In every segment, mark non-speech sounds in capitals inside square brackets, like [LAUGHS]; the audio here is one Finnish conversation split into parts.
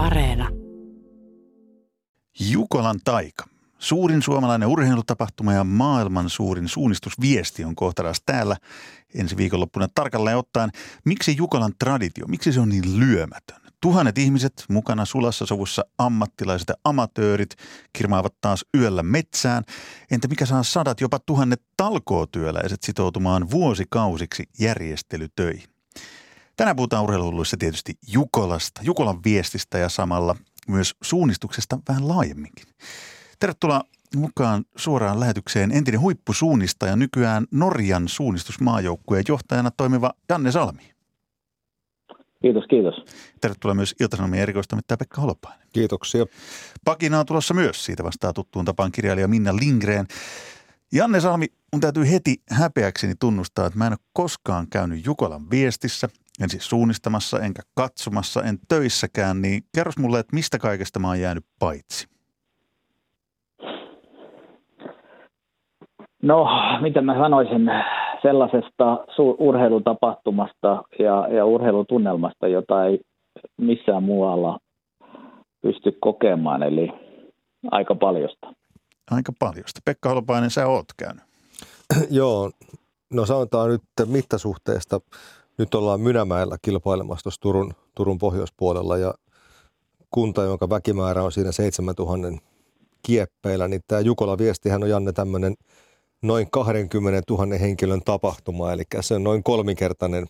Areena. Jukolan taika. Suurin suomalainen urheilutapahtuma ja maailman suurin suunnistusviesti on kohtaras täällä ensi viikonloppuna tarkalleen ottaen. Miksi Jukolan traditio, miksi se on niin lyömätön? Tuhannet ihmiset mukana sulassa sovussa ammattilaiset ja amatöörit kirmaavat taas yöllä metsään. Entä mikä saa sadat, jopa tuhannet talkootyöläiset sitoutumaan vuosikausiksi järjestelytöihin? Tänään puhutaan urheiluhulluissa tietysti Jukolasta, Jukolan viestistä ja samalla myös suunnistuksesta vähän laajemminkin. Tervetuloa mukaan suoraan lähetykseen entinen huippusuunnistaja, nykyään Norjan suunnistusmaajoukkueen johtajana toimiva Janne Salmi. Kiitos, kiitos. Tervetuloa myös Ilta-Sanomien erikoistoimittaja Pekka Holopainen. Kiitoksia. Pakina on tulossa myös, siitä vastaa tuttuun tapaan kirjailija Minna Lindgren. Janne Salmi, mun täytyy heti häpeäkseni tunnustaa, että mä en ole koskaan käynyt Jukolan viestissä, en siis suunnistamassa, enkä katsomassa, en töissäkään, niin kerros mulle, että mistä kaikesta mä oon jäänyt paitsi? No, mitä mä sanoisin sellaisesta urheilutapahtumasta ja, ja urheilutunnelmasta, jota ei missään muualla pysty kokemaan, eli aika paljosta. Aika paljosta. Pekka Holopainen, sä oot käynyt. Joo, no sanotaan nyt mittasuhteesta. Nyt ollaan Mynämäellä kilpailemassa tuossa Turun, Turun pohjoispuolella ja kunta, jonka väkimäärä on siinä 7000 kieppeillä, niin tämä Jukola viestihän on Janne tämmöinen – noin 20 000 henkilön tapahtuma, eli se on noin kolminkertainen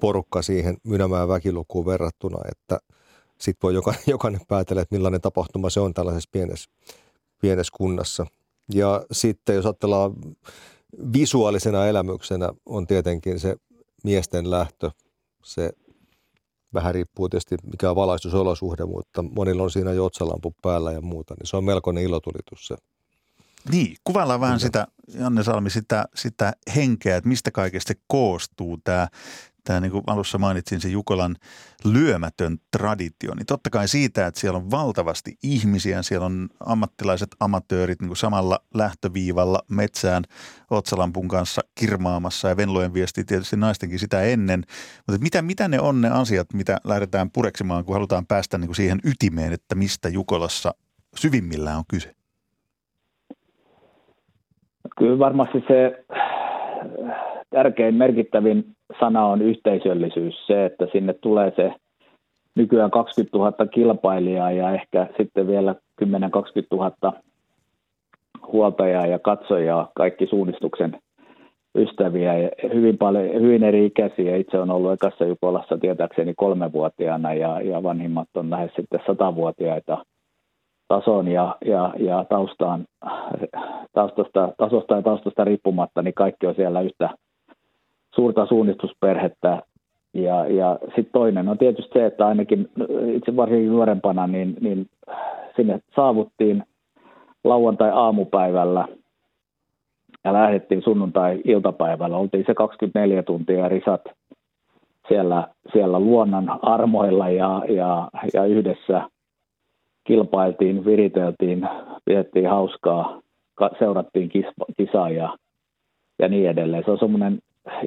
porukka siihen Mynämään väkilukuun verrattuna, että sitten voi jokainen, [LAUGHS] jokainen päätellä, että millainen tapahtuma se on tällaisessa pienessä, pienessä kunnassa. Ja sitten jos ajatellaan visuaalisena elämyksenä on tietenkin se miesten lähtö, se vähän riippuu tietysti mikä on valaistusolosuhde, mutta monilla on siinä jo otsalampu päällä ja muuta, niin se on melkoinen ilotulitus se. Niin, kuvaillaan vähän sitä, Janne Salmi, sitä, sitä henkeä, että mistä kaikesta koostuu tämä, tämä niin kuin alussa mainitsin se Jukolan lyömätön traditio, niin totta kai siitä, että siellä on valtavasti ihmisiä, siellä on ammattilaiset amatöörit niin kuin samalla lähtöviivalla metsään otsalampun kanssa kirmaamassa ja Venlojen viesti tietysti naistenkin sitä ennen. Mutta mitä, mitä ne on ne asiat, mitä lähdetään pureksimaan, kun halutaan päästä niin kuin siihen ytimeen, että mistä Jukolassa syvimmillään on kyse? Kyllä varmasti se tärkein merkittävin sana on yhteisöllisyys. Se, että sinne tulee se nykyään 20 000 kilpailijaa ja ehkä sitten vielä 10-20 000 huoltajaa ja katsojaa, kaikki suunnistuksen ystäviä ja hyvin, paljon, hyvin eri ikäisiä. Itse on ollut ekassa Jukolassa tietääkseni kolmevuotiaana ja, ja vanhimmat on lähes sitten satavuotiaita tason ja, ja, ja taustaan, taustasta, tasosta ja taustasta riippumatta, niin kaikki on siellä yhtä suurta suunnistusperhettä. Ja, ja sitten toinen on tietysti se, että ainakin itse varsinkin nuorempana, niin, niin sinne saavuttiin lauantai-aamupäivällä ja lähdettiin sunnuntai-iltapäivällä. Oltiin se 24 tuntia risat siellä, siellä luonnon armoilla ja, ja, ja yhdessä – kilpailtiin, viriteltiin, pidettiin hauskaa, seurattiin kisaa ja, ja niin edelleen. Se on semmoinen,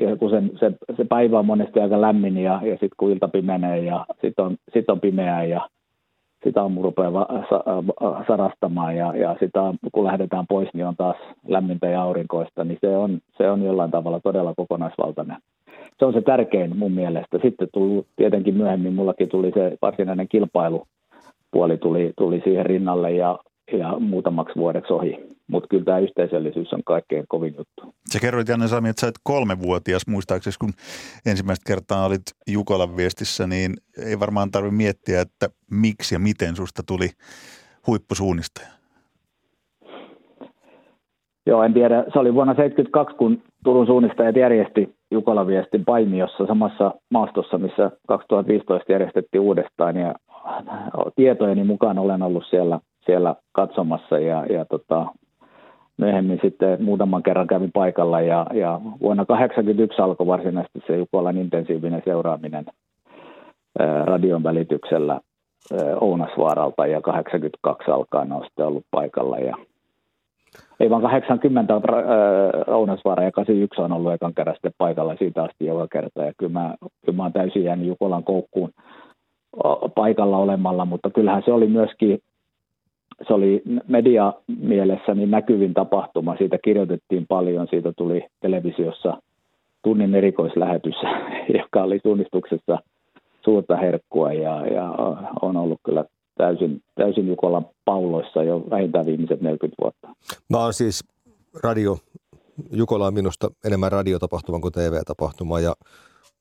ja kun sen, se, se, päivä on monesti aika lämmin ja, ja sitten kun ilta pimenee ja sitten on, sit on pimeää ja sitä aamu rupeaa va, sa, sarastamaan ja, ja sitä kun lähdetään pois, niin on taas lämmintä ja aurinkoista, niin se on, se on jollain tavalla todella kokonaisvaltainen. Se on se tärkein mun mielestä. Sitten tuli, tietenkin myöhemmin mullakin tuli se varsinainen kilpailu puoli tuli, tuli siihen rinnalle ja, ja muutamaksi vuodeksi ohi. Mutta kyllä tämä yhteisöllisyys on kaikkein kovin juttu. Sä kerroit Janne Sami, että sä et kolmevuotias muistaakseni, kun ensimmäistä kertaa olit Jukolan viestissä, niin ei varmaan tarvitse miettiä, että miksi ja miten susta tuli huippusuunnistaja. Joo, en tiedä. Se oli vuonna 1972, kun Turun suunnistajat järjesti Jukolan viestin Paimiossa samassa maastossa, missä 2015 järjestettiin uudestaan. Ja tietojeni mukaan olen ollut siellä, siellä katsomassa ja, ja tota, myöhemmin sitten muutaman kerran kävin paikalla ja, ja vuonna 1981 alkoi varsinaisesti se Jukolan intensiivinen seuraaminen ää, radion välityksellä ää, Ounasvaaralta ja 82 alkaen on sitten ollut paikalla ja ei vaan 80 äh, Ounasvaara ja 81 on ollut ekan kerran sitten paikalla siitä asti joka kerta. Ja kyllä mä, kyllä mä oon täysin jäänyt Jukolan koukkuun paikalla olemalla, mutta kyllähän se oli myöskin se oli media mielessä niin näkyvin tapahtuma. Siitä kirjoitettiin paljon, siitä tuli televisiossa tunnin erikoislähetys, [LAUGHS] joka oli tunnistuksessa suurta herkkua ja, ja on ollut kyllä täysin, täysin Jukolan pauloissa jo vähintään viimeiset 40 vuotta. Mä oon siis radio, Jukola on minusta enemmän radiotapahtuma kuin TV-tapahtuma ja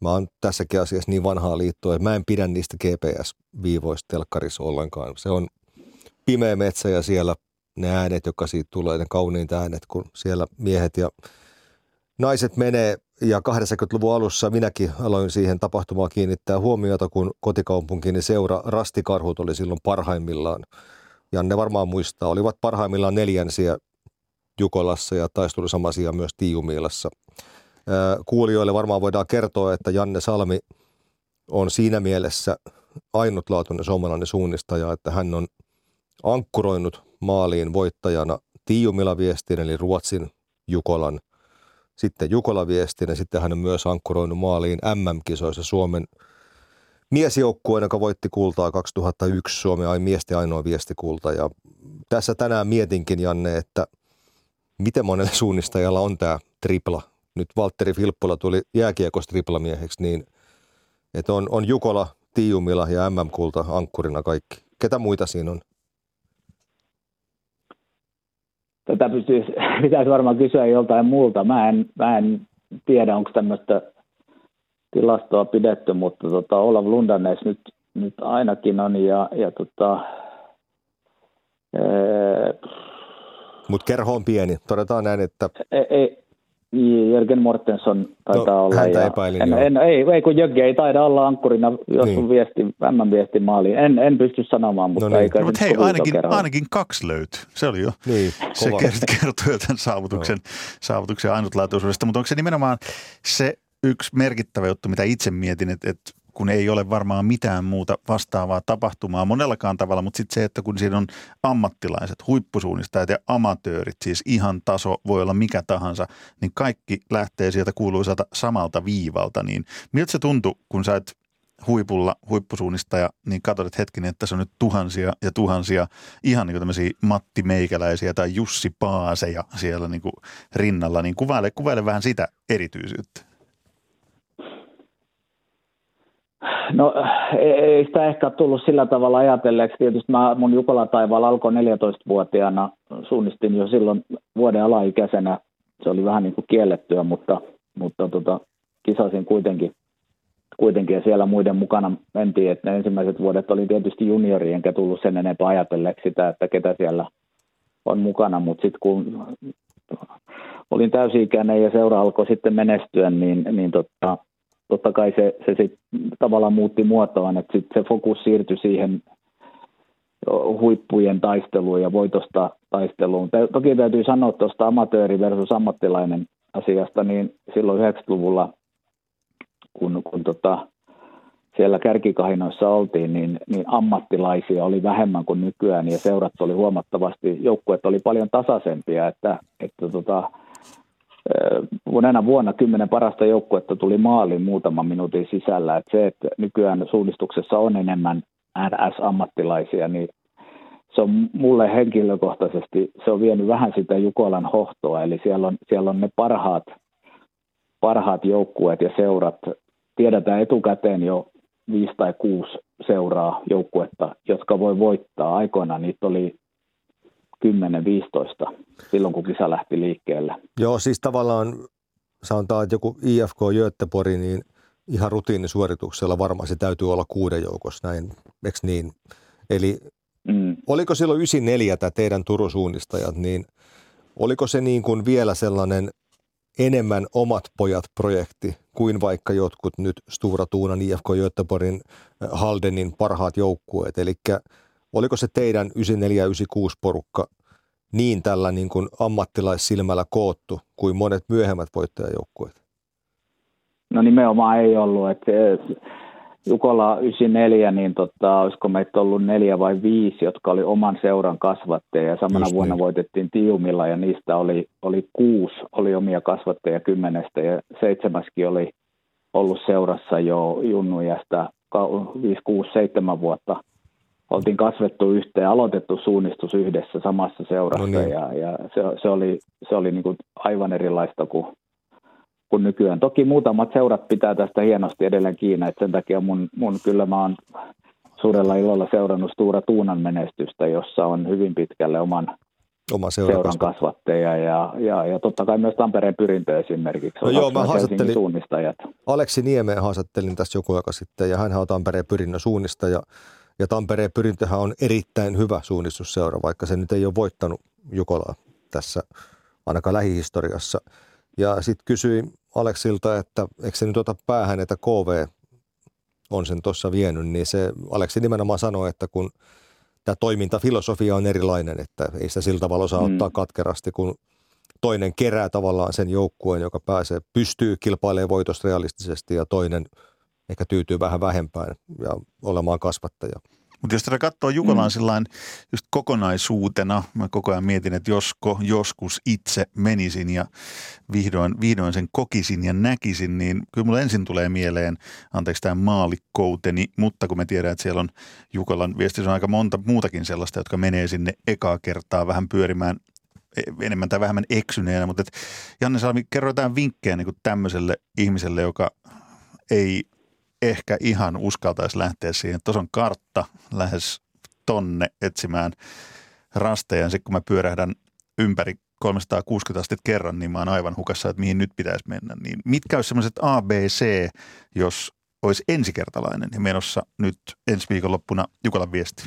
mä oon tässäkin asiassa niin vanhaa liittoa, että mä en pidä niistä GPS-viivoista telkkarissa ollenkaan. Se on pimeä metsä ja siellä ne äänet, jotka siitä tulee, ne kauniit äänet, kun siellä miehet ja naiset menee. Ja 80-luvun alussa minäkin aloin siihen tapahtumaan kiinnittää huomiota, kun kotikaupunkini seura Rastikarhut oli silloin parhaimmillaan. Ja ne varmaan muistaa, olivat parhaimmillaan neljänsiä Jukolassa ja taisi tulla sama asia myös Tiiumiilassa. Kuulijoille varmaan voidaan kertoa, että Janne Salmi on siinä mielessä ainutlaatuinen suomalainen suunnistaja, että hän on – ankkuroinut maaliin voittajana Tiiumila-viestin eli Ruotsin Jukolan. Sitten Jukola-viestin ja sitten hän on myös ankkuroinut maaliin MM-kisoissa Suomen miesjoukkueen, joka voitti kultaa 2001 Suomen ai miesten ainoa viestikulta. Ja tässä tänään mietinkin, Janne, että miten monelle suunnistajalla on tämä tripla. Nyt Valtteri Filppula tuli jääkiekosta triplamieheksi, niin että on, on Jukola, Tiiumila ja MM-kulta ankkurina kaikki. Ketä muita siinä on? Tätä pystyisi, [LAUGHS] pitäisi varmaan kysyä joltain muulta. Mä en, mä en tiedä, onko tämmöistä tilastoa pidetty, mutta tota, Olav Lundanes nyt, nyt ainakin on. Ja, ja tota, mutta kerho on pieni. Todetaan näin, että... Ei, ei, Jörgen Mortensson taitaa no, olla. Häntä ja epäilin, en, en, ei, ei, kun Jögge ei taida olla ankkurina, jos niin. viesti, M-viesti maaliin. En, en pysty sanomaan, mutta no niin. no, Mutta hei, ainakin, ainakin kaksi löytyy. Se oli jo. Niin, [LAUGHS] se kertoo jo tämän saavutuksen, no. saavutuksen ainutlaatuisuudesta. Mutta onko se nimenomaan se yksi merkittävä juttu, mitä itse mietin, että, että kun ei ole varmaan mitään muuta vastaavaa tapahtumaa monellakaan tavalla, mutta sitten se, että kun siinä on ammattilaiset, huippusuunnistajat ja amatöörit, siis ihan taso voi olla mikä tahansa, niin kaikki lähtee sieltä kuuluisalta samalta viivalta. Niin miltä se tuntui, kun sä et huipulla huippusuunnistaja, niin katsot, että hetkinen, että tässä on nyt tuhansia ja tuhansia ihan niin tämmöisiä Matti Meikäläisiä tai Jussi Paaseja siellä niin rinnalla, niin kuvaile, kuvaile vähän sitä erityisyyttä. No ei sitä ehkä tullut sillä tavalla ajatelleeksi. Tietysti mä, mun Jukola taivaalla alkoi 14-vuotiaana. Suunnistin jo silloin vuoden alaikäisenä. Se oli vähän niin kuin kiellettyä, mutta, mutta tota, kisasin kuitenkin, kuitenkin ja siellä muiden mukana mentiin. Että ne ensimmäiset vuodet oli tietysti juniori, enkä tullut sen enempää ajatelleeksi sitä, että ketä siellä on mukana. Mutta sitten kun olin täysi-ikäinen ja seura alkoi sitten menestyä, niin, niin tota, totta kai se, se sit tavallaan muutti muotoaan, että sit se fokus siirtyi siihen huippujen taisteluun ja voitosta taisteluun. Toki täytyy sanoa tuosta amatööri versus ammattilainen asiasta, niin silloin 90-luvulla, kun, kun tota, siellä kärkikahinoissa oltiin, niin, niin ammattilaisia oli vähemmän kuin nykyään ja seurat oli huomattavasti, joukkueet oli paljon tasaisempia, että, että tota, monena vuonna kymmenen parasta joukkuetta tuli maaliin muutaman minuutin sisällä. Että se, että nykyään suunnistuksessa on enemmän NS-ammattilaisia, niin se on mulle henkilökohtaisesti, se on vienyt vähän sitä Jukolan hohtoa, eli siellä on, siellä on ne parhaat, parhaat joukkueet ja seurat. Tiedetään etukäteen jo viisi tai kuusi seuraa joukkuetta, jotka voi voittaa. Aikoinaan niitä oli 10-15 silloin, kun kisa lähti liikkeelle. Joo, siis tavallaan sanotaan, että joku IFK Göteborg, niin ihan rutiinisuorituksella varmaan se täytyy olla kuuden joukossa, näin, eikö niin? Eli mm. oliko silloin 94 tämä teidän turusuunnistajat, niin oliko se niin kuin vielä sellainen enemmän omat pojat projekti kuin vaikka jotkut nyt Stura Tuunan, IFK Göteborgin, Haldenin parhaat joukkueet, eli Oliko se teidän 94 ja 96 porukka niin tällä niin kuin ammattilaissilmällä koottu kuin monet myöhemmät voittajajoukkueet? No nimenomaan ei ollut. Että Jukola 94, niin tota, olisiko meitä ollut neljä vai viisi, jotka oli oman seuran kasvatteja. Ja samana Just vuonna niin. voitettiin Tiumilla ja niistä oli, oli kuusi oli omia kasvatteja kymmenestä ja seitsemäskin oli ollut seurassa jo junnujasta 5, 6, 7 vuotta oltiin kasvettu yhteen, aloitettu suunnistus yhdessä samassa seurassa no niin. ja, ja se, se, oli, se oli niin kuin aivan erilaista kuin, kuin nykyään. Toki muutamat seurat pitää tästä hienosti edelleen kiinni, että sen takia mun, mun kyllä mä oon suurella ilolla seurannut Stura Tuunan menestystä, jossa on hyvin pitkälle oman Oma seuran kasvatteja ja, ja, ja totta kai myös Tampereen pyrintö esimerkiksi. No joo, mä haastattelin, suunnistajat. Aleksi Niemeen haastattelin tässä joku aika sitten ja hän on Tampereen pyrinnön suunnistaja. Ja Tampereen pyrintöhän on erittäin hyvä suunnistusseura, vaikka se nyt ei ole voittanut Jukolaa tässä ainakaan lähihistoriassa. Ja sitten kysyin Aleksilta, että eikö se nyt ota päähän, että KV on sen tuossa vienyt, niin se Aleksi nimenomaan sanoi, että kun tämä toimintafilosofia on erilainen, että ei sitä sillä tavalla osaa mm. ottaa katkerasti, kun toinen kerää tavallaan sen joukkueen, joka pääsee, pystyy kilpailemaan voitosta realistisesti ja toinen ehkä tyytyy vähän vähempään ja olemaan kasvattaja. Mutta jos tätä katsoo Jukolaan mm. just kokonaisuutena, mä koko ajan mietin, että josko joskus itse menisin ja vihdoin, vihdoin sen kokisin ja näkisin, niin kyllä mulle ensin tulee mieleen, anteeksi tämä maalikkouteni, mutta kun me tiedän, että siellä on Jukolan viestissä on aika monta muutakin sellaista, jotka menee sinne ekaa kertaa vähän pyörimään e, enemmän tai vähemmän eksyneenä, mutta et Janne Salmi, kerro jotain vinkkejä niin tämmöiselle ihmiselle, joka ei ehkä ihan uskaltaisi lähteä siihen. Tuossa on kartta lähes tonne etsimään rasteja. Sitten kun mä pyörähdän ympäri 360 astetta kerran, niin mä oon aivan hukassa, että mihin nyt pitäisi mennä. Niin mitkä olisi semmoiset A, B, C, jos olisi ensikertalainen ja menossa nyt ensi viikonloppuna Jukalan viesti?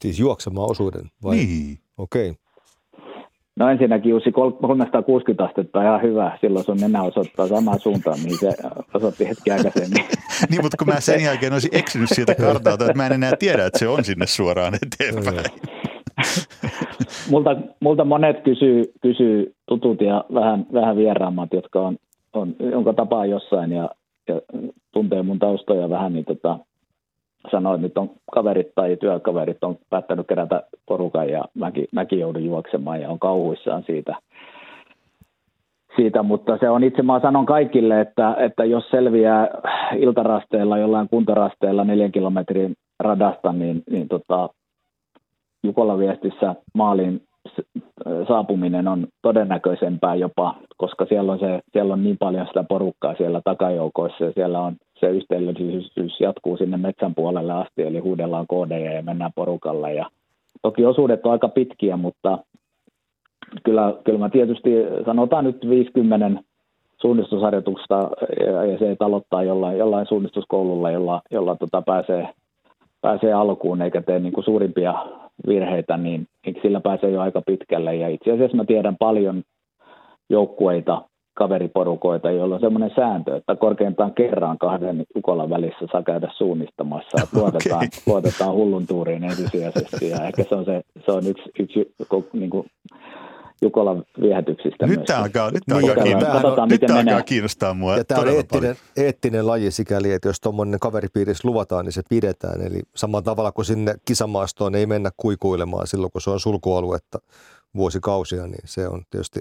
Siis juoksemaan osuuden vai? Niin. Okei. Okay. No ensinnäkin Jussi 360 astetta on ihan hyvä. Silloin sun nenä osoittaa samaan suuntaan, mihin se osoitti hetki aikaisemmin. [LAUGHS] niin, mutta kun mä sen jälkeen olisin eksynyt sieltä kartalta, että mä en enää tiedä, että se on sinne suoraan eteenpäin. multa, multa monet kysyy, kysyy tutut ja vähän, vähän vieraammat, jotka on, on jonka tapaa jossain ja, ja tuntee mun taustoja vähän, niin tota, sanoi, että nyt on kaverit tai työkaverit on päättänyt kerätä porukan ja mäkin, mäkin joudun juoksemaan ja on kauhuissaan siitä. Siitä. Mutta se on itse, mä sanon kaikille, että, että jos selviää iltarasteella, jollain kuntorasteella neljän kilometrin radasta, niin, niin tota, Jukola viestissä maaliin saapuminen on todennäköisempää jopa, koska siellä on, se, siellä on niin paljon sitä porukkaa siellä takajoukoissa ja siellä on se yhteisöllisyys jatkuu sinne metsän puolelle asti, eli huudellaan koodeja ja mennään porukalla. Ja toki osuudet on aika pitkiä, mutta kyllä, kyllä mä tietysti sanotaan nyt 50 suunnistusharjoitusta ja, ja se aloittaa jollain, jollain suunnistuskoululla, jolla, jolla tota pääsee, pääsee alkuun eikä tee niin kuin suurimpia virheitä, niin, niin sillä pääsee jo aika pitkälle. Ja itse asiassa mä tiedän paljon joukkueita, kaveriporukoita, joilla on semmoinen sääntö, että korkeintaan kerran kahden ukolan välissä saa käydä suunnistamassa. [LAUGHS] Että luotetaan, okay. luotetaan hullun tuuriin ensisijaisesti ja ehkä se on, se, se on yksi, yksi niin kuin Jukolan viehätyksistä. Nyt tämä alkaa, nyt tämä alkaa, kiinnostaa, nyt tämä alkaa kiinnostaa mua ja tämä on eettinen, eettinen laji sikäli, että jos tuommoinen kaveripiirissä luvataan, niin se pidetään. Eli samalla tavalla kuin sinne kisamaastoon ei mennä kuikuilemaan silloin, kun se on sulkualuetta vuosikausia, niin se on tietysti,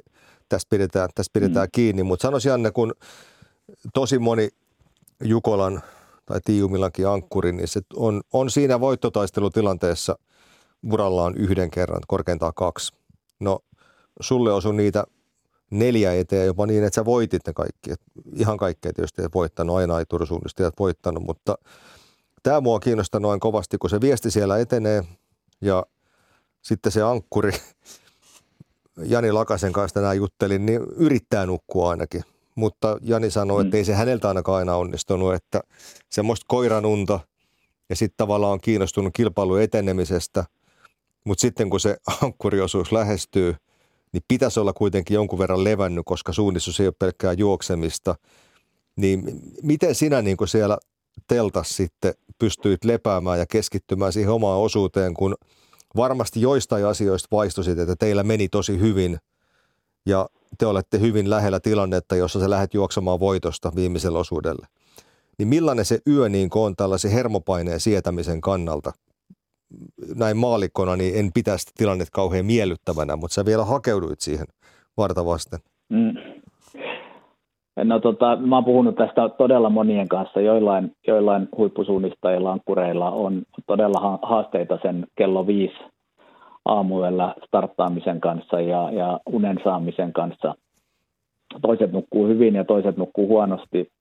tästä pidetään, tästä pidetään mm. kiinni. Mutta sanoisin Janne, kun tosi moni Jukolan tai Tiiumillakin ankkuri, niin se on, on siinä voittotaistelutilanteessa urallaan yhden kerran, korkeintaan kaksi. No sulle osui niitä neljä eteen jopa niin, että sä voitit ne kaikki. Et ihan kaikkea tietysti ei voittanut, aina ei tursuunnistajat voittanut, mutta tämä mua kiinnostaa noin kovasti, kun se viesti siellä etenee ja sitten se ankkuri, [LAUGHS] Jani Lakasen kanssa tänään juttelin, niin yrittää nukkua ainakin. Mutta Jani sanoi, mm. että ei se häneltä ainakaan aina onnistunut, että semmoista koiranunta ja sitten tavallaan on kiinnostunut kilpailun etenemisestä. Mutta sitten kun se [LAUGHS] ankkuriosuus lähestyy – niin pitäisi olla kuitenkin jonkun verran levännyt, koska suunnistus ei ole pelkkää juoksemista. Niin miten sinä niin kuin siellä teltas sitten pystyit lepäämään ja keskittymään siihen omaan osuuteen, kun varmasti joistain asioista vaistosit, että teillä meni tosi hyvin ja te olette hyvin lähellä tilannetta, jossa sä lähdet juoksemaan voitosta viimeisellä osuudelle. Niin millainen se yö niin on tällaisen hermopaineen sietämisen kannalta, näin maalikkona, niin en pitä sitä tilannetta kauhean miellyttävänä, mutta sä vielä hakeuduit siihen varta vasten. Mm. No tota, mä oon puhunut tästä todella monien kanssa. Joillain, joillain huippusuunnistajilla, ankkureilla on todella haasteita sen kello viisi aamuyöllä starttaamisen kanssa ja, ja unen saamisen kanssa. Toiset nukkuu hyvin ja toiset nukkuu huonosti.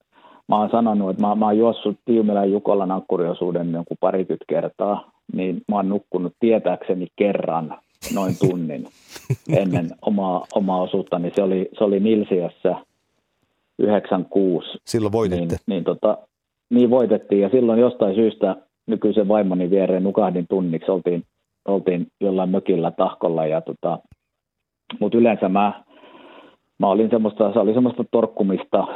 Mä oon sanonut, että mä, mä oon juossut Tiumelän Jukolan ankkuriosuuden jonkun parikymmentä kertaa, niin mä oon nukkunut tietääkseni kerran noin tunnin ennen omaa, omaa osuuttani. Se oli, se oli Nilsiässä 96. Silloin voititte. Niin, niin, tota, niin voitettiin ja silloin jostain syystä nykyisen vaimoni viereen nukahdin tunniksi. Oltiin, oltiin jollain mökillä tahkolla ja tota, mutta yleensä mä, mä olin semmoista, se oli semmoista torkkumista,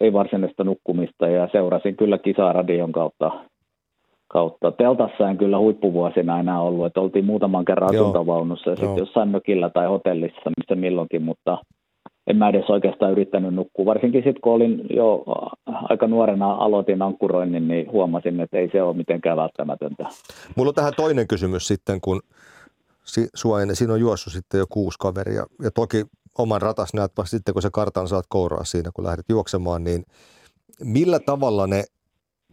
ei varsinaista nukkumista ja seurasin kyllä kisaa radion kautta kautta. Teltassa en kyllä huippuvuosina enää ollut, että oltiin muutaman kerran asuntavaunussa ja sitten jossain mökillä tai hotellissa, missä milloinkin, mutta en mä edes oikeastaan yrittänyt nukkua. Varsinkin sitten kun olin jo aika nuorena aloitin ankkuroinnin, niin huomasin, että ei se ole mitenkään välttämätöntä. Mulla on tähän toinen kysymys sitten, kun sua ennen, siinä on juossut sitten jo kuusi kaveria ja toki oman ratas näet sitten, kun se kartan saat kouraa siinä, kun lähdet juoksemaan, niin millä tavalla ne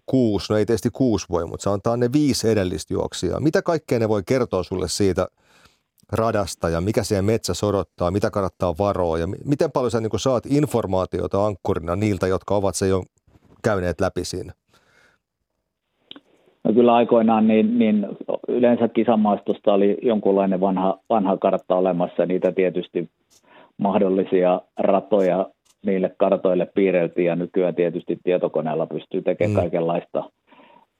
kuusi, no ei tietysti kuusi voi, mutta sanotaan ne viisi edellistä juoksijaa. Mitä kaikkea ne voi kertoa sulle siitä radasta ja mikä siellä metsässä odottaa, mitä kannattaa varoa ja miten paljon sä niin saat informaatiota ankkurina niiltä, jotka ovat se jo käyneet läpi siinä? No kyllä aikoinaan niin, niin yleensä kisamaastosta oli jonkunlainen vanha, vanha kartta olemassa. Niitä tietysti mahdollisia ratoja niille kartoille piirreltiin ja nykyään tietysti tietokoneella pystyy tekemään mm. kaikenlaista.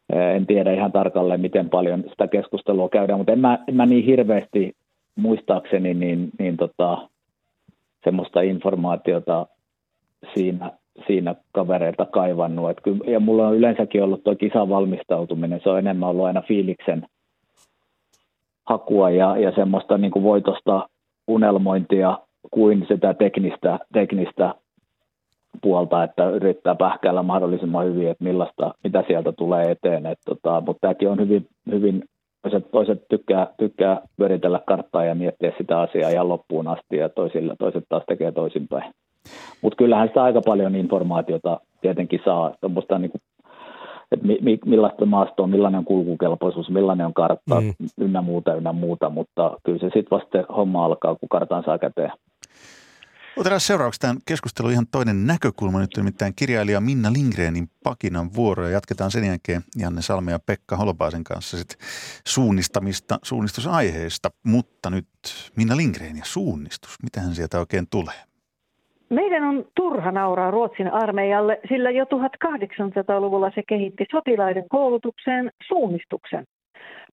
En tiedä ihan tarkalleen, miten paljon sitä keskustelua käydään, mutta en mä, en mä niin hirveästi muistaakseni niin, niin tota, semmoista informaatiota siinä, siinä kavereilta kaivannut. Et kyllä, ja mulla on yleensäkin ollut tuo kisan valmistautuminen, se on enemmän ollut aina fiiliksen hakua ja, ja semmoista niin kuin voitosta unelmointia kuin sitä teknistä, teknistä puolta, että yrittää pähkäillä mahdollisimman hyvin, että millaista, mitä sieltä tulee eteen. Et tota, mutta tämäkin on hyvin, hyvin toiset, toiset tykkää, tykkää pyöritellä karttaa ja miettiä sitä asiaa ihan loppuun asti ja toisille, toiset taas tekee toisinpäin. Mutta kyllähän sitä aika paljon informaatiota tietenkin saa, tuommoista niin kuin, että mi, mi, millaista maastoa, millainen on kulkukelpoisuus, millainen on kartta, mm. ynnä muuta, ynnä muuta, mutta kyllä se sitten vasta homma alkaa, kun kartan saa käteen. Otetaan seuraavaksi tämän keskustelun ihan toinen näkökulma nyt, nimittäin kirjailija Minna Lindgrenin pakinan vuoro ja jatketaan sen jälkeen Janne Salme ja Pekka Holpaasen kanssa sit suunnistamista, suunnistusaiheesta, mutta nyt Minna Lindgren ja suunnistus, mitähän sieltä oikein tulee? Meidän on turha nauraa Ruotsin armeijalle, sillä jo 1800-luvulla se kehitti sotilaiden koulutukseen suunnistuksen.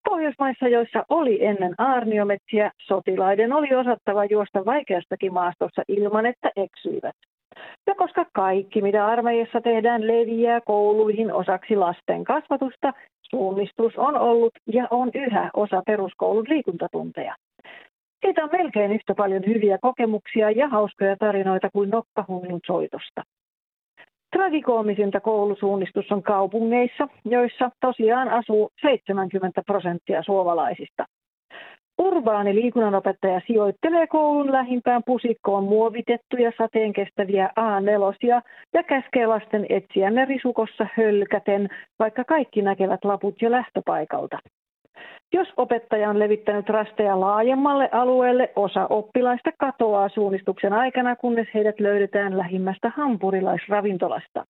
Pohjoismaissa, joissa oli ennen aarniometsiä, sotilaiden oli osattava juosta vaikeastakin maastossa ilman, että eksyivät. Ja koska kaikki, mitä armeijassa tehdään, leviää kouluihin osaksi lasten kasvatusta, suunnistus on ollut ja on yhä osa peruskoulun liikuntatunteja. Siitä on melkein yhtä paljon hyviä kokemuksia ja hauskoja tarinoita kuin nokkahunnun soitosta. Tragikoomisinta koulusuunnistus on kaupungeissa, joissa tosiaan asuu 70 prosenttia suomalaisista. Urbaani liikunnanopettaja sijoittelee koulun lähimpään pusikkoon muovitettuja sateenkestäviä A4 ja käskee lasten etsiä ne risukossa hölkäten, vaikka kaikki näkevät laput jo lähtöpaikalta. Jos opettaja on levittänyt rasteja laajemmalle alueelle, osa oppilaista katoaa suunnistuksen aikana, kunnes heidät löydetään lähimmästä hampurilaisravintolasta.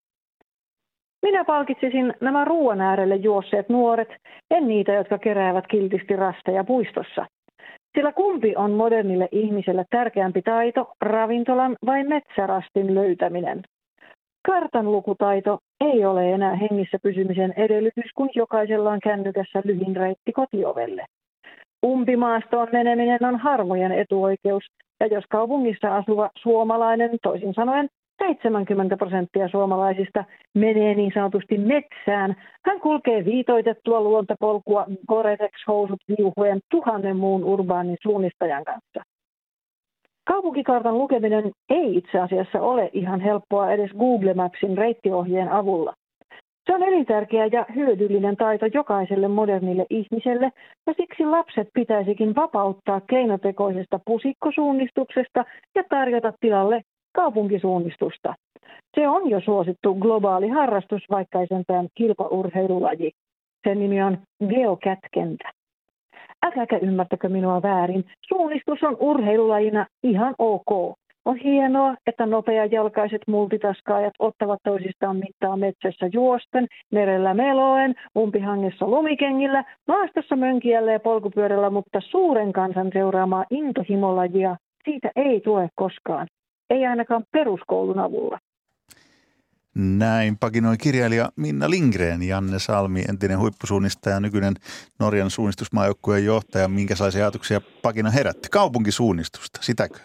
Minä palkitsisin nämä ruoan äärelle juosseet nuoret, en niitä, jotka keräävät kiltisti rasteja puistossa. Sillä kumpi on modernille ihmiselle tärkeämpi taito, ravintolan vai metsärastin löytäminen? Kartan lukutaito ei ole enää hengissä pysymisen edellytys, kun jokaisella on kännykässä lyhin reitti kotiovelle. Umpimaastoon meneminen on harvojen etuoikeus, ja jos kaupungissa asuva suomalainen, toisin sanoen 70 prosenttia suomalaisista menee niin sanotusti metsään. Hän kulkee viitoitettua luontopolkua Goretex-housut viuhuen tuhannen muun urbaanin suunnistajan kanssa. Kaupunkikartan lukeminen ei itse asiassa ole ihan helppoa edes Google Mapsin reittiohjeen avulla. Se on elintärkeä ja hyödyllinen taito jokaiselle modernille ihmiselle, ja siksi lapset pitäisikin vapauttaa keinotekoisesta pusikkosuunnistuksesta ja tarjota tilalle kaupunkisuunnistusta. Se on jo suosittu globaali harrastus, vaikka ei kilpaurheilulaji. Sen nimi on geokätkentä. Älkääkä ymmärtäkö minua väärin. Suunnistus on urheilulajina ihan ok. On hienoa, että nopeajalkaiset multitaskaajat ottavat toisistaan mittaa metsässä juosten, merellä meloen, umpihangessa lumikengillä, maastossa mönkijällä ja polkupyörällä, mutta suuren kansan seuraamaa intohimolajia siitä ei tule koskaan. Ei ainakaan peruskoulun avulla. Näin pakinoi kirjailija Minna Lindgren, Janne Salmi, entinen huippusuunnistaja, nykyinen Norjan suunnistusmaajoukkueen johtaja. Minkälaisia ajatuksia pakina herätti? Kaupunkisuunnistusta, sitäkö?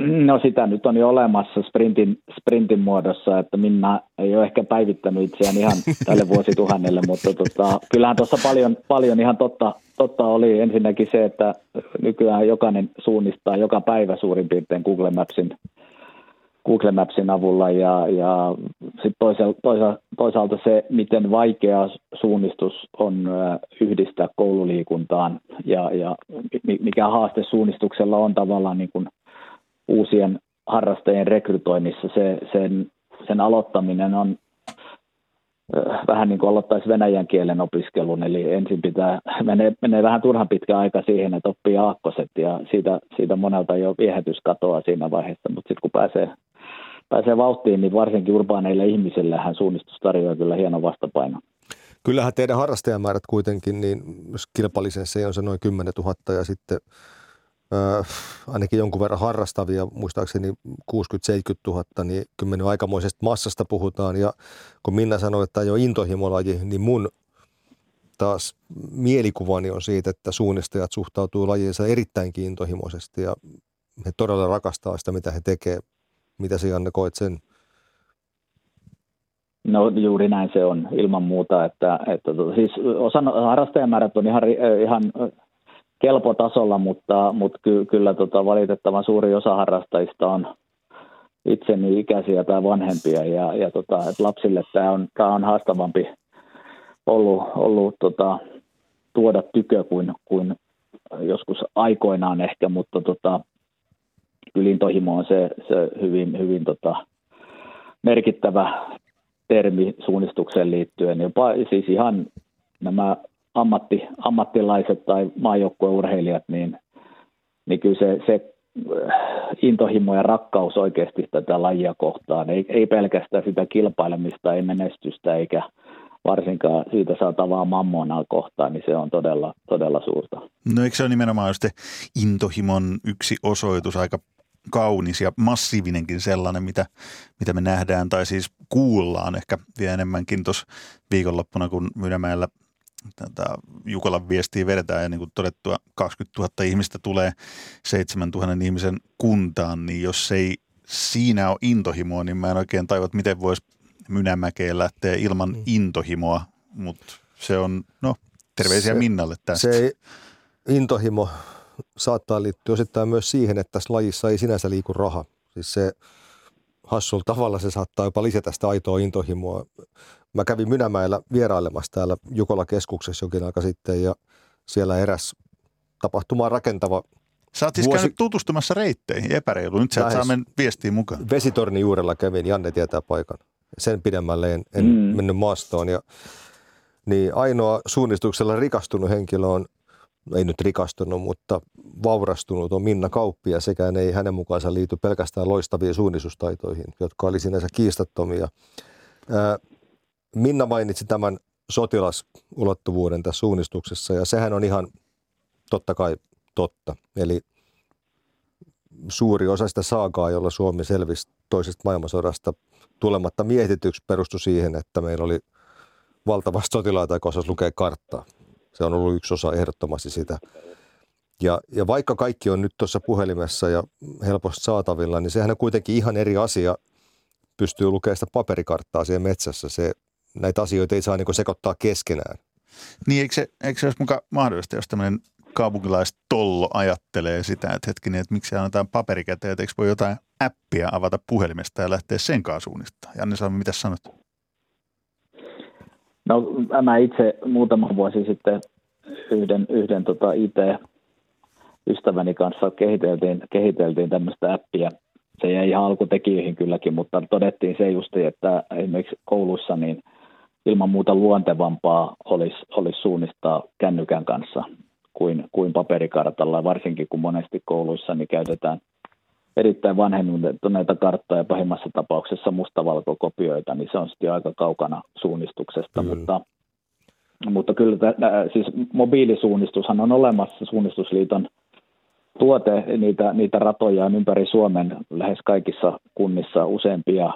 No sitä nyt on jo olemassa sprintin, sprintin muodossa, että Minna ei ole ehkä päivittänyt itseään ihan tälle vuosituhannelle, [LAUGHS] mutta tota, kyllähän tuossa paljon, paljon ihan totta, totta oli ensinnäkin se, että nykyään jokainen suunnistaa joka päivä suurin piirtein Google Mapsin, Google Mapsin avulla ja, ja sit toisaalta, toisaalta, toisaalta se, miten vaikea suunnistus on yhdistää koululiikuntaan ja, ja mikä haaste suunnistuksella on tavallaan niin kuin – uusien harrastajien rekrytoinnissa. Se, sen, sen aloittaminen on vähän niin kuin aloittaisi venäjän kielen opiskelun, eli ensin pitää, menee, menee vähän turhan pitkä aika siihen, että oppii aakkoset ja siitä, siitä monelta jo viehätys katoaa siinä vaiheessa, mutta sitten kun pääsee, pääsee vauhtiin, niin varsinkin urbaaneille ihmisille hän suunnistus tarjoaa kyllä hieno vastapaino. Kyllähän teidän harrastajamäärät kuitenkin, niin kilpallisen se on se noin 10 000 ja sitten äh, ainakin jonkun verran harrastavia, muistaakseni 60-70 000, niin kyllä aikamoisesta massasta puhutaan. Ja kun Minna sanoi, että tämä ole intohimolaji, niin mun taas mielikuvani on siitä, että suunnistajat suhtautuu lajiinsa erittäin kiintohimoisesti ja he todella rakastaa sitä, mitä he tekevät. Mitä se Janne koet sen? No juuri näin se on ilman muuta, että, että tota, siis osa harrastajamäärät on ihan, ihan kelpo tasolla, mutta, mutta ky, kyllä tota, valitettavan suuri osa harrastajista on itseni ikäisiä tai vanhempia ja, ja tota, et lapsille tämä on, tämä on haastavampi ollut, ollut tota, tuoda tykö kuin, kuin joskus aikoinaan ehkä, mutta tota, ylintohimo on se, se hyvin, hyvin tota, merkittävä termi suunnistukseen liittyen. Jopa siis ihan nämä ammatti, ammattilaiset tai maajoukkueurheilijat, niin, niin kyllä se, se äh, intohimo ja rakkaus oikeasti tätä lajia kohtaan, ei, ei pelkästään sitä kilpailemista, ei menestystä eikä varsinkaan siitä saatavaa mammonaa kohtaan, niin se on todella, todella suurta. No eikö se ole nimenomaan just intohimon yksi osoitus, aika kaunis ja massiivinenkin sellainen, mitä, mitä me nähdään tai siis kuullaan ehkä vielä enemmänkin tuossa viikonloppuna, kun Mynämäellä tätä Jukolan viestiä vedetään ja niin kuin todettua 20 000 ihmistä tulee 7 000 ihmisen kuntaan, niin jos ei siinä ole intohimoa, niin mä en oikein tajua, että miten voisi Mynämäkeen lähteä ilman mm. intohimoa, mutta se on, no terveisiä se, Minnalle tästä. Se intohimo saattaa liittyä osittain myös siihen, että tässä lajissa ei sinänsä liiku raha. Siis se hassulla tavalla se saattaa jopa lisätä sitä aitoa intohimoa. Mä kävin Mynämäellä vierailemassa täällä Jukola-keskuksessa jokin aika sitten ja siellä eräs tapahtumaan rakentava Sä oot siis vuosi... käynyt tutustumassa reitteihin, epäreilu. Nyt sä et saa mennä viestiin mukaan. Vesitorni juurella kävin, Janne tietää paikan. Sen pidemmälle en, en mm. mennyt maastoon. Ja, niin ainoa suunnistuksella rikastunut henkilö on, ei nyt rikastunut, mutta vaurastunut on Minna Kauppia. Sekään ei hänen mukaansa liity pelkästään loistaviin suunnistustaitoihin, jotka oli sinänsä kiistattomia. Minna mainitsi tämän sotilasulottuvuuden tässä suunnistuksessa ja sehän on ihan totta kai totta. Eli suuri osa sitä saakaa, jolla Suomi selvisi toisesta maailmansodasta tulematta mietityksi perustui siihen, että meillä oli valtavasti sotilaita, joka osasi lukea karttaa. Se on ollut yksi osa ehdottomasti sitä. Ja, ja vaikka kaikki on nyt tuossa puhelimessa ja helposti saatavilla, niin sehän on kuitenkin ihan eri asia pystyy lukemaan sitä paperikarttaa siellä metsässä. Se näitä asioita ei saa niin sekoittaa keskenään. Niin, eikö se, eikö se olisi mukaan mahdollista, jos tämmöinen kaupunkilaistollo ajattelee sitä, että hetkinen, että miksi annetaan paperikäteen, että eikö voi jotain appia avata puhelimesta ja lähteä sen kanssa suunnistamaan. Janne Salmi, mitä sanot? No mä itse muutama vuosi sitten yhden, yhden tota IT-ystäväni kanssa kehiteltiin, kehiteltiin tämmöistä appia, se jäi ihan alkutekijöihin kylläkin, mutta todettiin se just, että esimerkiksi koulussa niin ilman muuta luontevampaa olisi, olisi suunnistaa kännykän kanssa kuin, kuin paperikartalla, varsinkin kun monesti kouluissa niin käytetään erittäin vanhentuneita karttoja ja pahimmassa tapauksessa mustavalkokopioita, niin se on sitten aika kaukana suunnistuksesta, mm. mutta mutta kyllä t- siis mobiilisuunnistushan on olemassa suunnistusliiton tuote, niitä, niitä ratoja on ympäri Suomen lähes kaikissa kunnissa useampia.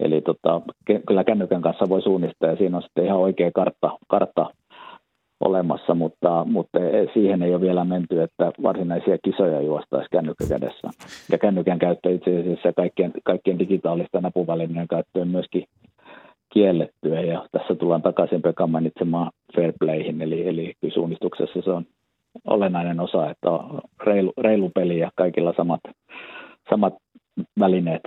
Eli tota, kyllä kännykän kanssa voi suunnistaa ja siinä on sitten ihan oikea kartta, kartta olemassa, mutta, mutta siihen ei ole vielä menty, että varsinaisia kisoja juostaisi kännykkä kädessä. Ja kännykän käyttö itse asiassa kaikkien, kaikkien digitaalisten apuvälineiden käyttö on myöskin kiellettyä ja tässä tullaan takaisin Pekan mainitsemaan fair playhin, eli, eli suunnistuksessa se on olennainen osa, että on reilu, reilu peli ja kaikilla samat, samat välineet.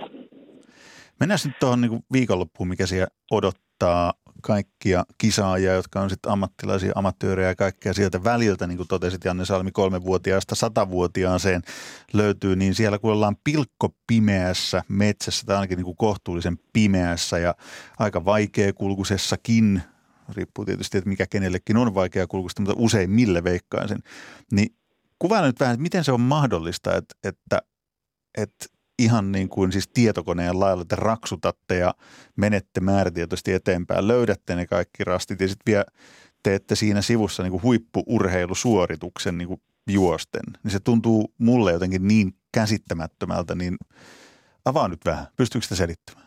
Mennään sitten tuohon niin viikonloppuun, mikä siellä odottaa kaikkia kisaajia, jotka on sitten ammattilaisia, amatöörejä ja kaikkea sieltä väliltä, niin kuin totesit Janne Salmi, kolmevuotiaasta satavuotiaaseen löytyy, niin siellä kun ollaan pilkko pimeässä metsässä tai ainakin niin kuin kohtuullisen pimeässä ja aika vaikea kulkusessakin, riippuu tietysti, että mikä kenellekin on vaikea kulkusta, mutta usein mille veikkaisin, niin kuvailla nyt vähän, että miten se on mahdollista, että, että, että ihan niin kuin siis tietokoneen lailla, että raksutatte ja menette määrätietoisesti eteenpäin, löydätte ne kaikki rastit ja sitten vielä teette siinä sivussa niin kuin huippuurheilusuorituksen niin kuin juosten. Niin se tuntuu mulle jotenkin niin käsittämättömältä, niin avaa nyt vähän. Pystyykö sitä selittämään?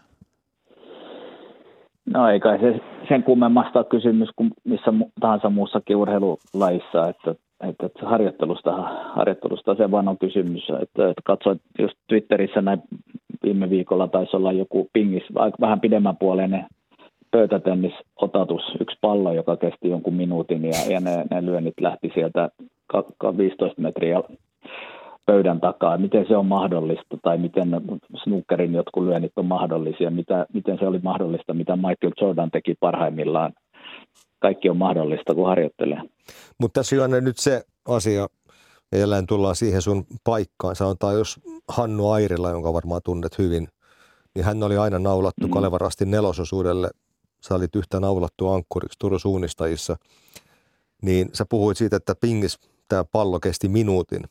No ei kai se sen kummemmasta kysymys kuin missä tahansa muussakin urheilulajissa, että että, harjoittelusta, harjoittelusta se vaan on kysymys. Että, että katsoit just Twitterissä näin viime viikolla taisi olla joku pingis, vähän pidemmän puoleinen pöytätennisotatus, yksi pallo, joka kesti jonkun minuutin ja, ja ne, ne lyönnit lähti sieltä 15 metriä pöydän takaa. Miten se on mahdollista tai miten snookerin jotkut lyönnit on mahdollisia, mitä, miten se oli mahdollista, mitä Michael Jordan teki parhaimmillaan kaikki on mahdollista, kun harjoittelee. Mutta tässä on nyt se asia, jälleen tullaan siihen sun paikkaan. Sanotaan, jos Hannu Airila, jonka varmaan tunnet hyvin, niin hän oli aina naulattu mm. Kalevarastin nelososuudelle. Sä olit yhtä naulattu ankkuriksi Turun suunnistajissa. Niin sä puhuit siitä, että pingis tämä pallo kesti minuutin.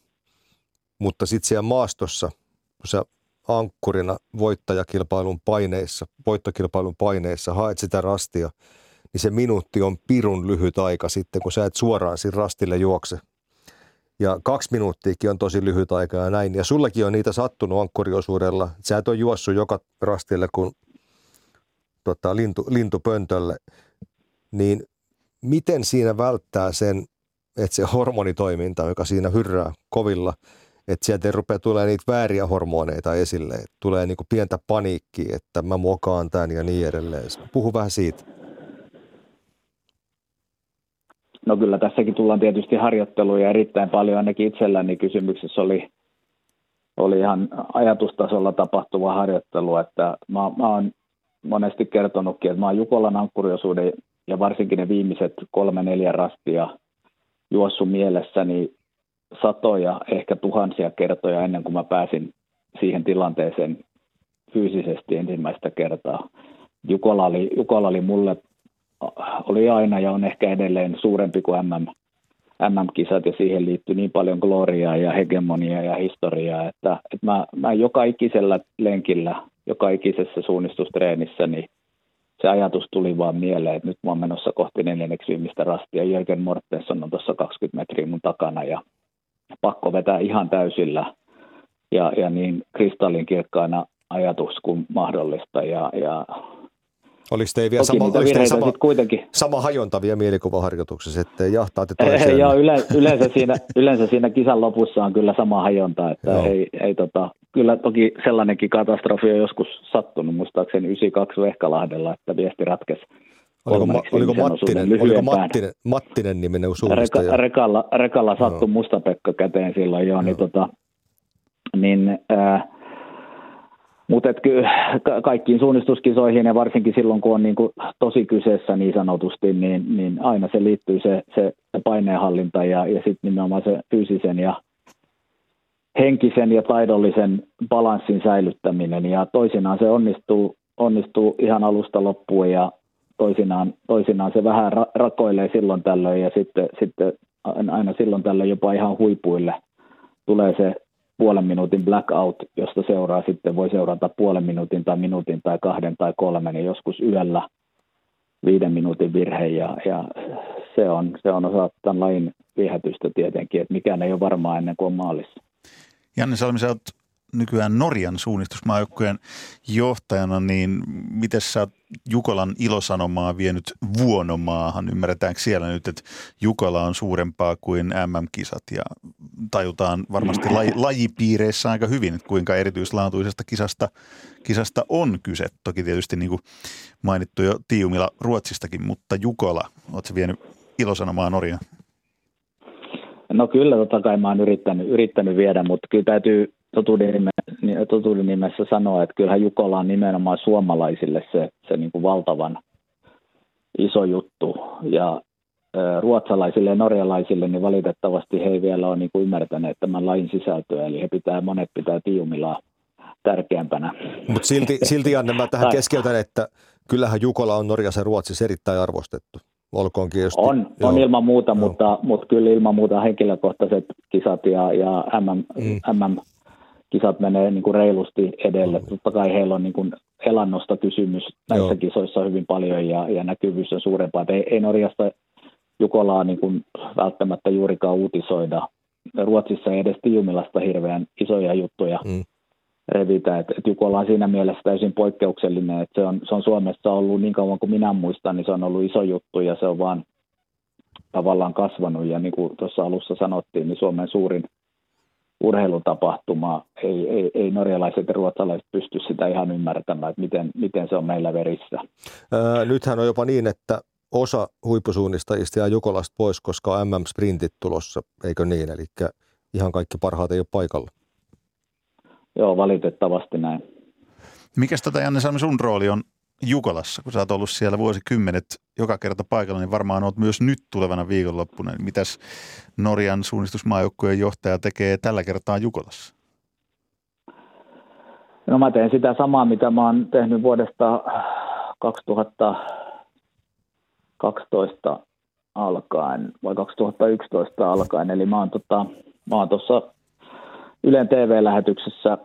Mutta sitten siellä maastossa, kun sä ankkurina voittajakilpailun paineissa, voittokilpailun paineissa haet sitä rastia – niin se minuutti on pirun lyhyt aika sitten, kun sä et suoraan siinä rastille juokse. Ja kaksi minuuttiakin on tosi lyhyt aika ja näin. Ja sullakin on niitä sattunut ankkuriosuudella. Sä et ole juossut joka rastille kuin tota, lintu, lintupöntölle. Niin miten siinä välttää sen, että se hormonitoiminta, joka siinä hyrrää kovilla, että sieltä ei rupea tulee niitä vääriä hormoneita esille. Tulee niinku pientä paniikkiä, että mä muokaan tämän ja niin edelleen. Puhu vähän siitä. No kyllä tässäkin tullaan tietysti harjoitteluja erittäin paljon. Ainakin itselläni kysymyksessä oli, oli ihan ajatustasolla tapahtuva harjoittelu, että mä, mä oon monesti kertonutkin, että mä oon Jukolan ankkuriosuuden ja varsinkin ne viimeiset kolme neljä rastia juossut mielessäni satoja, ehkä tuhansia kertoja ennen kuin mä pääsin siihen tilanteeseen fyysisesti ensimmäistä kertaa. Jukola oli, Jukola oli mulle oli aina ja on ehkä edelleen suurempi kuin MM, MM-kisat ja siihen liittyy niin paljon gloriaa ja hegemoniaa ja historiaa, että, että mä, mä joka ikisellä lenkillä, joka ikisessä suunnistustreenissä, niin se ajatus tuli vaan mieleen, että nyt mä oon menossa kohti neljänneksi viimeistä rastia. Jörgen Mortensen on tuossa 20 metriä mun takana ja pakko vetää ihan täysillä ja, ja niin kristallinkirkkaana ajatus kuin mahdollista. Ja, ja Oliko teillä vielä sama, oliko teillä sama, kuitenkin. sama hajontavia mielikuvaharjoituksessa, että jahtaatte [LAUGHS] toiseen? Joo, yle, yleensä, siinä, yleensä siinä kisan lopussa on kyllä sama hajonta, että ei, ei tota, kyllä toki sellainenkin katastrofi on joskus sattunut, muistaakseni 92 Vehkalahdella, että viesti ratkesi. Oliko, ma, oliko, Mattinen, oliko Mattinen, Mattinen niminen? Reka, rekalla, rekalla sattui no. Mustapekka käteen silloin jo, niin, tota, niin äh, mutta ka- kaikkiin suunnistuskisoihin ja varsinkin silloin, kun on niin kuin tosi kyseessä niin sanotusti, niin, niin aina se liittyy se, se paineenhallinta ja, ja sitten nimenomaan se fyysisen ja henkisen ja taidollisen balanssin säilyttäminen. Ja toisinaan se onnistuu, onnistuu ihan alusta loppuun ja toisinaan, toisinaan se vähän ra- rakoilee silloin tällöin ja sitten, sitten aina silloin tällöin jopa ihan huipuille tulee se puolen minuutin blackout, josta seuraa sitten, voi seurata puolen minuutin tai minuutin tai kahden tai kolmen ja joskus yöllä viiden minuutin virhe ja, ja se, on, se on osa tämän lajin viehätystä tietenkin, että mikään ei ole varmaa ennen kuin on maalissa. Janne Salmi, sä oot nykyään Norjan suunnistusmaajoukkueen johtajana, niin miten sä oot Jukolan ilosanomaa vienyt Vuonomaahan? Ymmärretäänkö siellä nyt, että Jukola on suurempaa kuin MM-kisat ja tajutaan varmasti laji, lajipiireissä aika hyvin, että kuinka erityislaatuisesta kisasta, kisasta on kyse. Toki tietysti niin kuin mainittu jo Tiumila Ruotsistakin, mutta Jukola, ootko vienyt ilosanomaa Norjaan? No kyllä, totta kai mä oon yrittänyt, yrittänyt viedä, mutta kyllä täytyy totuuden, nimessä, totuuden nimessä sanoa, että kyllähän Jukola on nimenomaan suomalaisille se, se niin kuin valtavan iso juttu. Ja ruotsalaisille ja norjalaisille, niin valitettavasti he ei vielä ole niin kuin ymmärtäneet tämän lain sisältöä, eli he pitää, monet pitää Tiumilaa tärkeämpänä. Mutta silti, silti Janne, mä tähän keskeytän, että kyllähän Jukola on Norjassa ja Ruotsissa erittäin arvostettu. Olkoonkin just, on, joo. on ilman muuta, mutta, mutta kyllä ilman muuta henkilökohtaiset kisat ja, ja MM, mm. MM kisat menee niin kuin reilusti edelle. Totta kai heillä on niin kuin elannosta kysymys näissä Joo. kisoissa hyvin paljon ja, ja näkyvyys on suurempaa. ei, ei Norjasta Jukolaa niin kuin välttämättä juurikaan uutisoida. Ruotsissa ei edes Tiumilasta hirveän isoja juttuja mm. revitä. Et, et Jukola on siinä mielessä täysin poikkeuksellinen, että se on, se on Suomessa ollut niin kauan kuin minä muistan, niin se on ollut iso juttu ja se on vaan tavallaan kasvanut. Ja niin kuin tuossa alussa sanottiin, niin Suomen suurin – urheilutapahtuma. Ei, ei, ei norjalaiset ja ruotsalaiset pysty sitä ihan ymmärtämään, että miten, miten se on meillä verissä. Ää, nythän on jopa niin, että osa huippusuunnistajista jää Jukolasta pois, koska on MM-sprintit tulossa, eikö niin? Eli ihan kaikki parhaat ei ole paikalla. Joo, valitettavasti näin. Mikäs tota Janne Salmi sun rooli on Jukolassa, kun sä oot ollut siellä vuosikymmenet joka kerta paikalla, niin varmaan oot myös nyt tulevana viikonloppuna. Niin mitäs Norjan suunnistusmaajoukkueen johtaja tekee tällä kertaa Jukolassa? No mä teen sitä samaa, mitä mä oon tehnyt vuodesta 2012 alkaen vai 2011 alkaen. Eli mä oon, tota, mä oon tuossa Ylen TV-lähetyksessä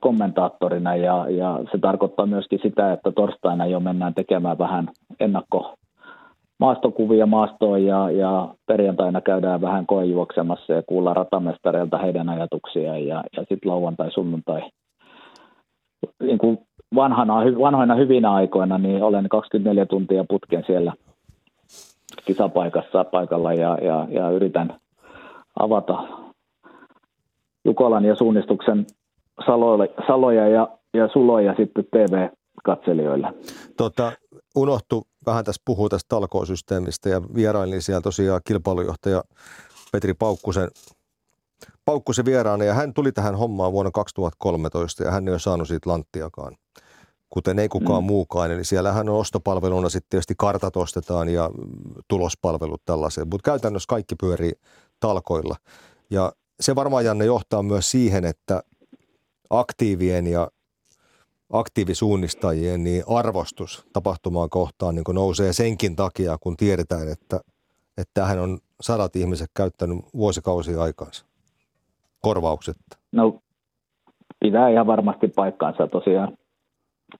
kommentaattorina ja, ja se tarkoittaa myöskin sitä, että torstaina jo mennään tekemään vähän ennakko maastokuvia maastoon ja, ja perjantaina käydään vähän koejuoksemassa ja kuullaan ratamestareilta heidän ajatuksiaan ja, ja sitten lauantai, sunnuntai. Niin kuin vanhana, vanhoina hyvinä aikoina, niin olen 24 tuntia putken siellä kisapaikassa paikalla ja, ja, ja yritän avata Jukolan ja suunnistuksen saloja, saloja ja, ja suloja sitten TV-katselijoille. Tota, unohtu vähän tässä puhua tästä talkoosysteemistä ja vierailin siellä tosiaan kilpailujohtaja Petri Paukkusen, Paukkusen vieraana ja hän tuli tähän hommaan vuonna 2013 ja hän ei ole saanut siitä lanttiakaan kuten ei kukaan mm. muukaan. Eli siellähän on ostopalveluna sitten tietysti kartat ostetaan ja tulospalvelut tällaiset, mutta käytännössä kaikki pyörii talkoilla. Ja se varmaan Janne johtaa myös siihen, että aktiivien ja aktiivisuunnistajien niin arvostus tapahtumaan kohtaan niin nousee senkin takia, kun tiedetään, että, että tähän on sadat ihmiset käyttänyt vuosikausia aikansa korvauksetta. No pitää ihan varmasti paikkaansa tosiaan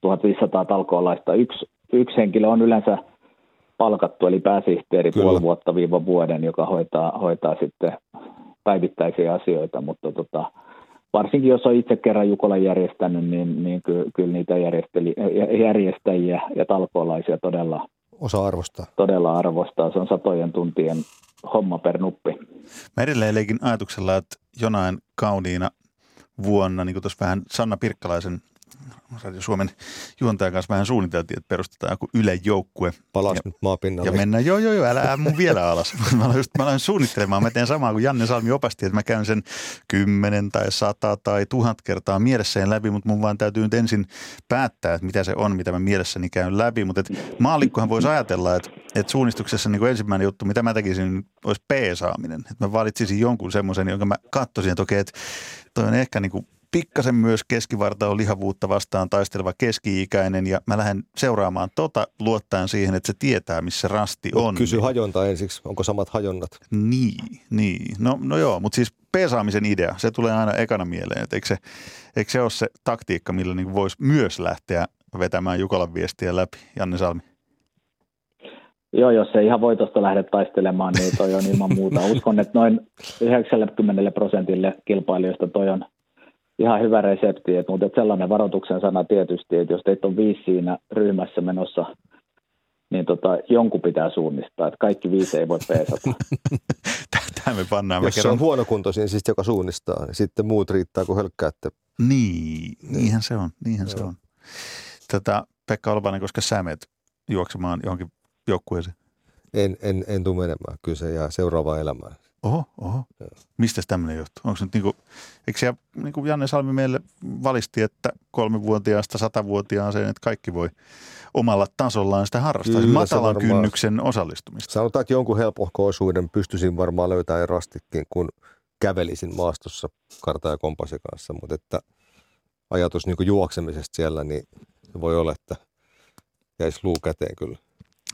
1500 talkoolaista. Yksi, yksi henkilö on yleensä palkattu, eli pääsihteeri Kyllä. puoli vuotta viiva vuoden, joka hoitaa, hoitaa sitten päivittäisiä asioita, mutta tota, varsinkin jos on itse kerran Jukola järjestänyt, niin, niin ky, kyllä niitä järjestäjiä ja talkoolaisia todella osa arvostaa. Todella arvostaa. Se on satojen tuntien homma per nuppi. Mä edelleen leikin ajatuksella, että jonain kauniina vuonna, niin kuin tuossa vähän Sanna Pirkkalaisen Radio Suomen juontajan kanssa vähän suunniteltiin, että perustetaan joku ylejoukkue. Palas nyt maapinnalle. Ja mennään, joo joo joo, älä mun vielä alas. [LAUGHS] Mä aloin, just, mä aloin suunnittelemaan, mä teen samaa kuin Janne Salmi opasti, että mä käyn sen kymmenen tai sata tai tuhat kertaa mielessäni läpi, mutta mun vaan täytyy nyt ensin päättää, että mitä se on, mitä mä mielessäni käyn läpi. Mutta maallikkohan voisi ajatella, että että suunnistuksessa niin kuin ensimmäinen juttu, mitä mä tekisin, olisi peesaaminen. Että mä valitsisin jonkun semmoisen, jonka mä katsoisin, että okei, että toi on ehkä niin kuin pikkasen myös keskivartalon lihavuutta vastaan taisteleva keski-ikäinen ja mä lähden seuraamaan tota luottaen siihen, että se tietää, missä rasti on. Kysy hajonta ensiksi, onko samat hajonnat? Niin, niin. No, no joo, mutta siis peesaamisen idea, se tulee aina ekana mieleen. Että eikö, se, eikö se ole se taktiikka, millä niin voisi myös lähteä vetämään Jukolan viestiä läpi, Janne Salmi? Joo, jos ei ihan voitosta lähde taistelemaan, niin toi on ilman muuta. [LAUGHS] Uskon, että noin 90 prosentille kilpailijoista toi on ihan hyvä resepti, että, mutta että sellainen varoituksen sana tietysti, että jos teitä on viisi siinä ryhmässä menossa, niin tota, jonkun pitää suunnistaa, että kaikki viisi ei voi peesata. [LAUGHS] Tämä me pannaan. Jos se on huonokuntoisin, siis joka suunnistaa, niin sitten muut riittää, kun hölkkäätte. Niin, niinhän se on, niinhän Joo. se on. Tätä, Pekka Olvanen, koska sä menet juoksemaan johonkin joukkueeseen? En, en, en tule menemään, kyllä se jää seuraavaan elämään. Oho, oho. Mistä tämmöinen johtuu? Onko nyt niinku, eikö siellä, niin kuin Janne Salmi meille valisti, että kolmivuotiaasta satavuotiaaseen, että kaikki voi omalla tasollaan sitä harrastaa, Kyllä, matalan varmaan, kynnyksen osallistumista. Sanotaan, että jonkun helpohko-osuuden pystyisin varmaan löytämään erostikin, kun kävelisin maastossa karta ja kompasi kanssa, mutta että ajatus niin juoksemisesta siellä, niin voi olla, että jäisi luu käteen kyllä.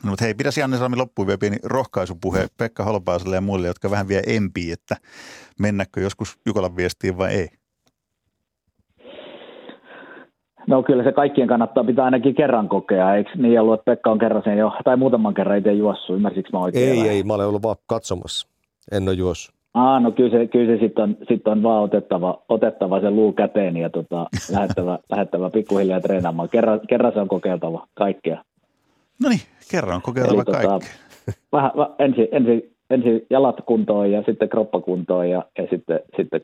No, mutta hei, pidä Janne Salmi loppuun vielä pieni rohkaisupuhe Pekka Holpaaselle ja muille, jotka vähän vielä empii, että mennäkö joskus Jukolan viestiin vai ei? No kyllä se kaikkien kannattaa pitää ainakin kerran kokea, eikö niin ollut, että Pekka on kerran sen jo, tai muutaman kerran itse juossut, ymmärsikö mä oikein? Ei, ei, mä olen ollut vaan katsomassa, en ole juossut. Ah, no kyllä se, kyllä se sitten on, sit on vaan otettava, otettava se luu käteen ja tota, lähettävä, lähettävä pikkuhiljaa treenaamaan. Kerran, kerran se on kokeiltava kaikkea. No niin, kerran kokeiltava Eli, tota, kaikki. Tota, vähän, ensin, ensin, ensin jalat kuntoon ja sitten kroppa kuntoon ja, ja sitten, sitten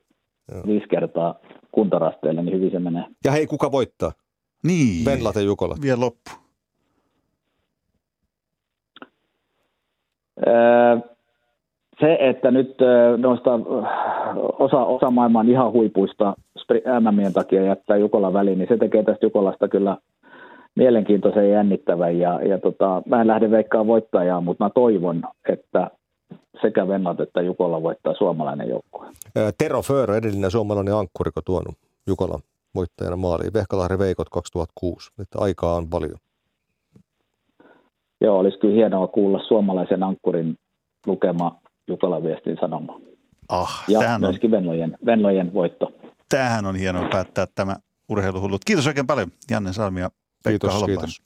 viisi kertaa kuntorasteille, niin hyvin se menee. Ja hei, kuka voittaa? Niin. Venlat ja Jukola. Vielä loppu. Öö, se, että nyt noista osa, osa maailman ihan huipuista MMien takia jättää Jukola väliin, niin se tekee tästä Jukolasta kyllä mielenkiintoisen ja jännittävän. Ja, ja tota, mä en lähde veikkaan voittajaa, mutta mä toivon, että sekä Vennat että Jukola voittaa suomalainen joukkue. Tero Föör, edellinen suomalainen ankkuriko tuonut Jukola voittajana maaliin. Vehkalahden Veikot 2006. Että aikaa on paljon. Joo, olisi kyllä hienoa kuulla suomalaisen ankkurin lukema Jukolan viestin sanoma. Ah, ja myöskin on... Venlojen, Venlojen voitto. Tämähän on hienoa päättää tämä urheiluhullut. Kiitos oikein paljon Janne Salmi ja Pekka kiitos, kiitos.